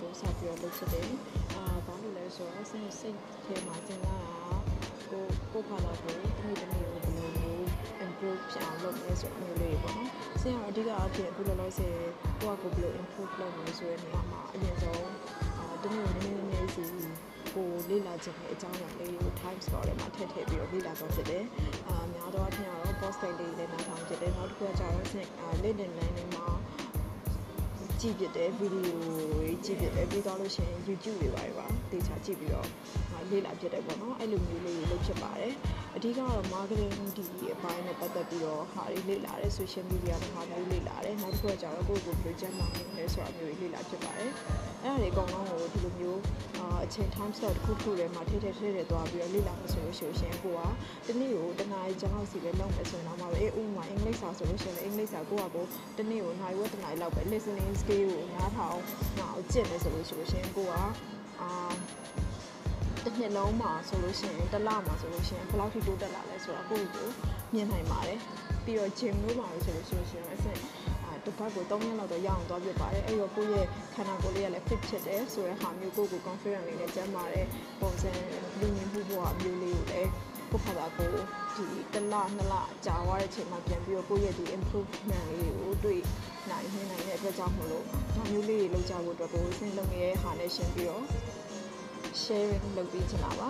ကိုစပြီးတော့လုပ်ဖြစ်တယ်။အာဘာလို့လဲဆိုတော့စိတ်စိတ်ထဲမှာစဉ်းစားတာကိုကိုခါလာကိုတမိတမိကိုဘယ်လိုမျိုး improve ဖြစ်အောင်လုပ်လဲဆိုမျိုးလေးပေါ့နော်။ဆင်းရအဓိကအဖြစ်အခုလောလောဆယ်ကိုကကိုဘယ်လို improve လုပ်လဲဆိုတဲ့နေရာမှာအရင်ဆုံးအာတမိကိုနည်းနည်းနည်းစီကိုလေ့လာခြင်းအကြောင်းအရာလေးကို time store ထဲမှာထည့်ထည့်ပြီးတော့လေ့လာတော့ဖြစ်တယ်။အာများတော့အထင်ကတော့ post တွေလေးလည်းနားထောင်ဖြစ်တယ်။နောက်တစ်ခုကကျတော့ဆင်းအာ LinkedIn learning မှာ ကြည့်ပြတဲ့ဗီဒီယိုတွေကြည့်ပြတယ်ပြီးတော့လို့ရှိရင် YouTube တွေပါပါတေချာကြည့်ပြီးတော့လေ့လာဖြစ်တယ်ပေါ့နော်အဲ့လိုမျိုးလေးတွေလုပ်ဖြစ်ပါတယ်အဓိကတော့ marketing ဒီအပိုင်းနဲ့ပတ်သက်ပြီးတော့ဟာတွေလေ့လာတယ် social media တွေဟာမျိုးလေ့လာတယ်နောက်တစ်ခုကကျတော့ကိုယ့်ကိုယ် project marketing လဲဆိုတာမျိုးတွေလေ့လာဖြစ်ပါတယ် အဲ့ဒါတွေအကုန်လုံးကိုဒီလိုမျိုးအာအချိန် time slot တစ်ခုခုထဲမှာထည့်ထည့်ထည့်ထည့်သွားပြီးတော့လေ့လာမှဆိုလို့ရှိရင်ကိုကတနေ့ကိုတနားရီကျောင်းလောက်စီပဲလုပ်မယ်ဆိုရင်တော့မှပဲအေးဥပမာအင်္ဂလိပ်စာဆိုလို့ရှိရင်အင်္ဂလိပ်စာကိုကကိုတနေ့ကိုနိုင်ဝက်တနားရီလောက်ပဲ listening skill ကိုနားထောင်နောက်ကျင့်တယ်ဆိုလို့ရှိရင်ကိုကအာတစ်နှစ်လုံးမှာဆိုလို့ရှိရင်တစ်လမှာဆိုလို့ရှိရင်ဘယ်လောက်ထိတိုးတက်လာလဲဆိုတော့ကိုယ့်ကိုမြင်နိုင်ပါတယ်ပြီးတော့ gym လို့ပါလို့ဆိုလို့ရှိရင်အဆင့်အာ တစ်ပတ်ကို3ရက်လောက်တော့ရအောင်သွားပြပါတယ်အဲ့တော့ကိုယ့်ရဲ့ခန္ဓာကိုယ်လေးကလည်း fit ဖြစ်တယ်ဆိုတဲ့ဟာမျိုးကိုယ့်ကို confident လေးနဲ့ကျန်းမာတဲ့ပုံစံလူမြင်မှုဘဝမျိုးလေးကိုလည်းကိုယ့်ဘာသာကိုဒီတစ်လနှစ်လကြာသွားတဲ့အချိန်မှာပြန်ပြီးတော့ကိုယ့်ရဲ့ဒီ improvement လေးကိုတွေ့နိုင်နေနိုင်တဲ့အတွက်ကြောင့်မလို့ဒါမျိုးလေးတွေလုပ်ကြဖို့အတွက်ကိုစဉ်းလုံးရဲ့ဟာနဲ့ရှင်းပြီးတော့ sharing လုပ်ပေးချင်တာပါ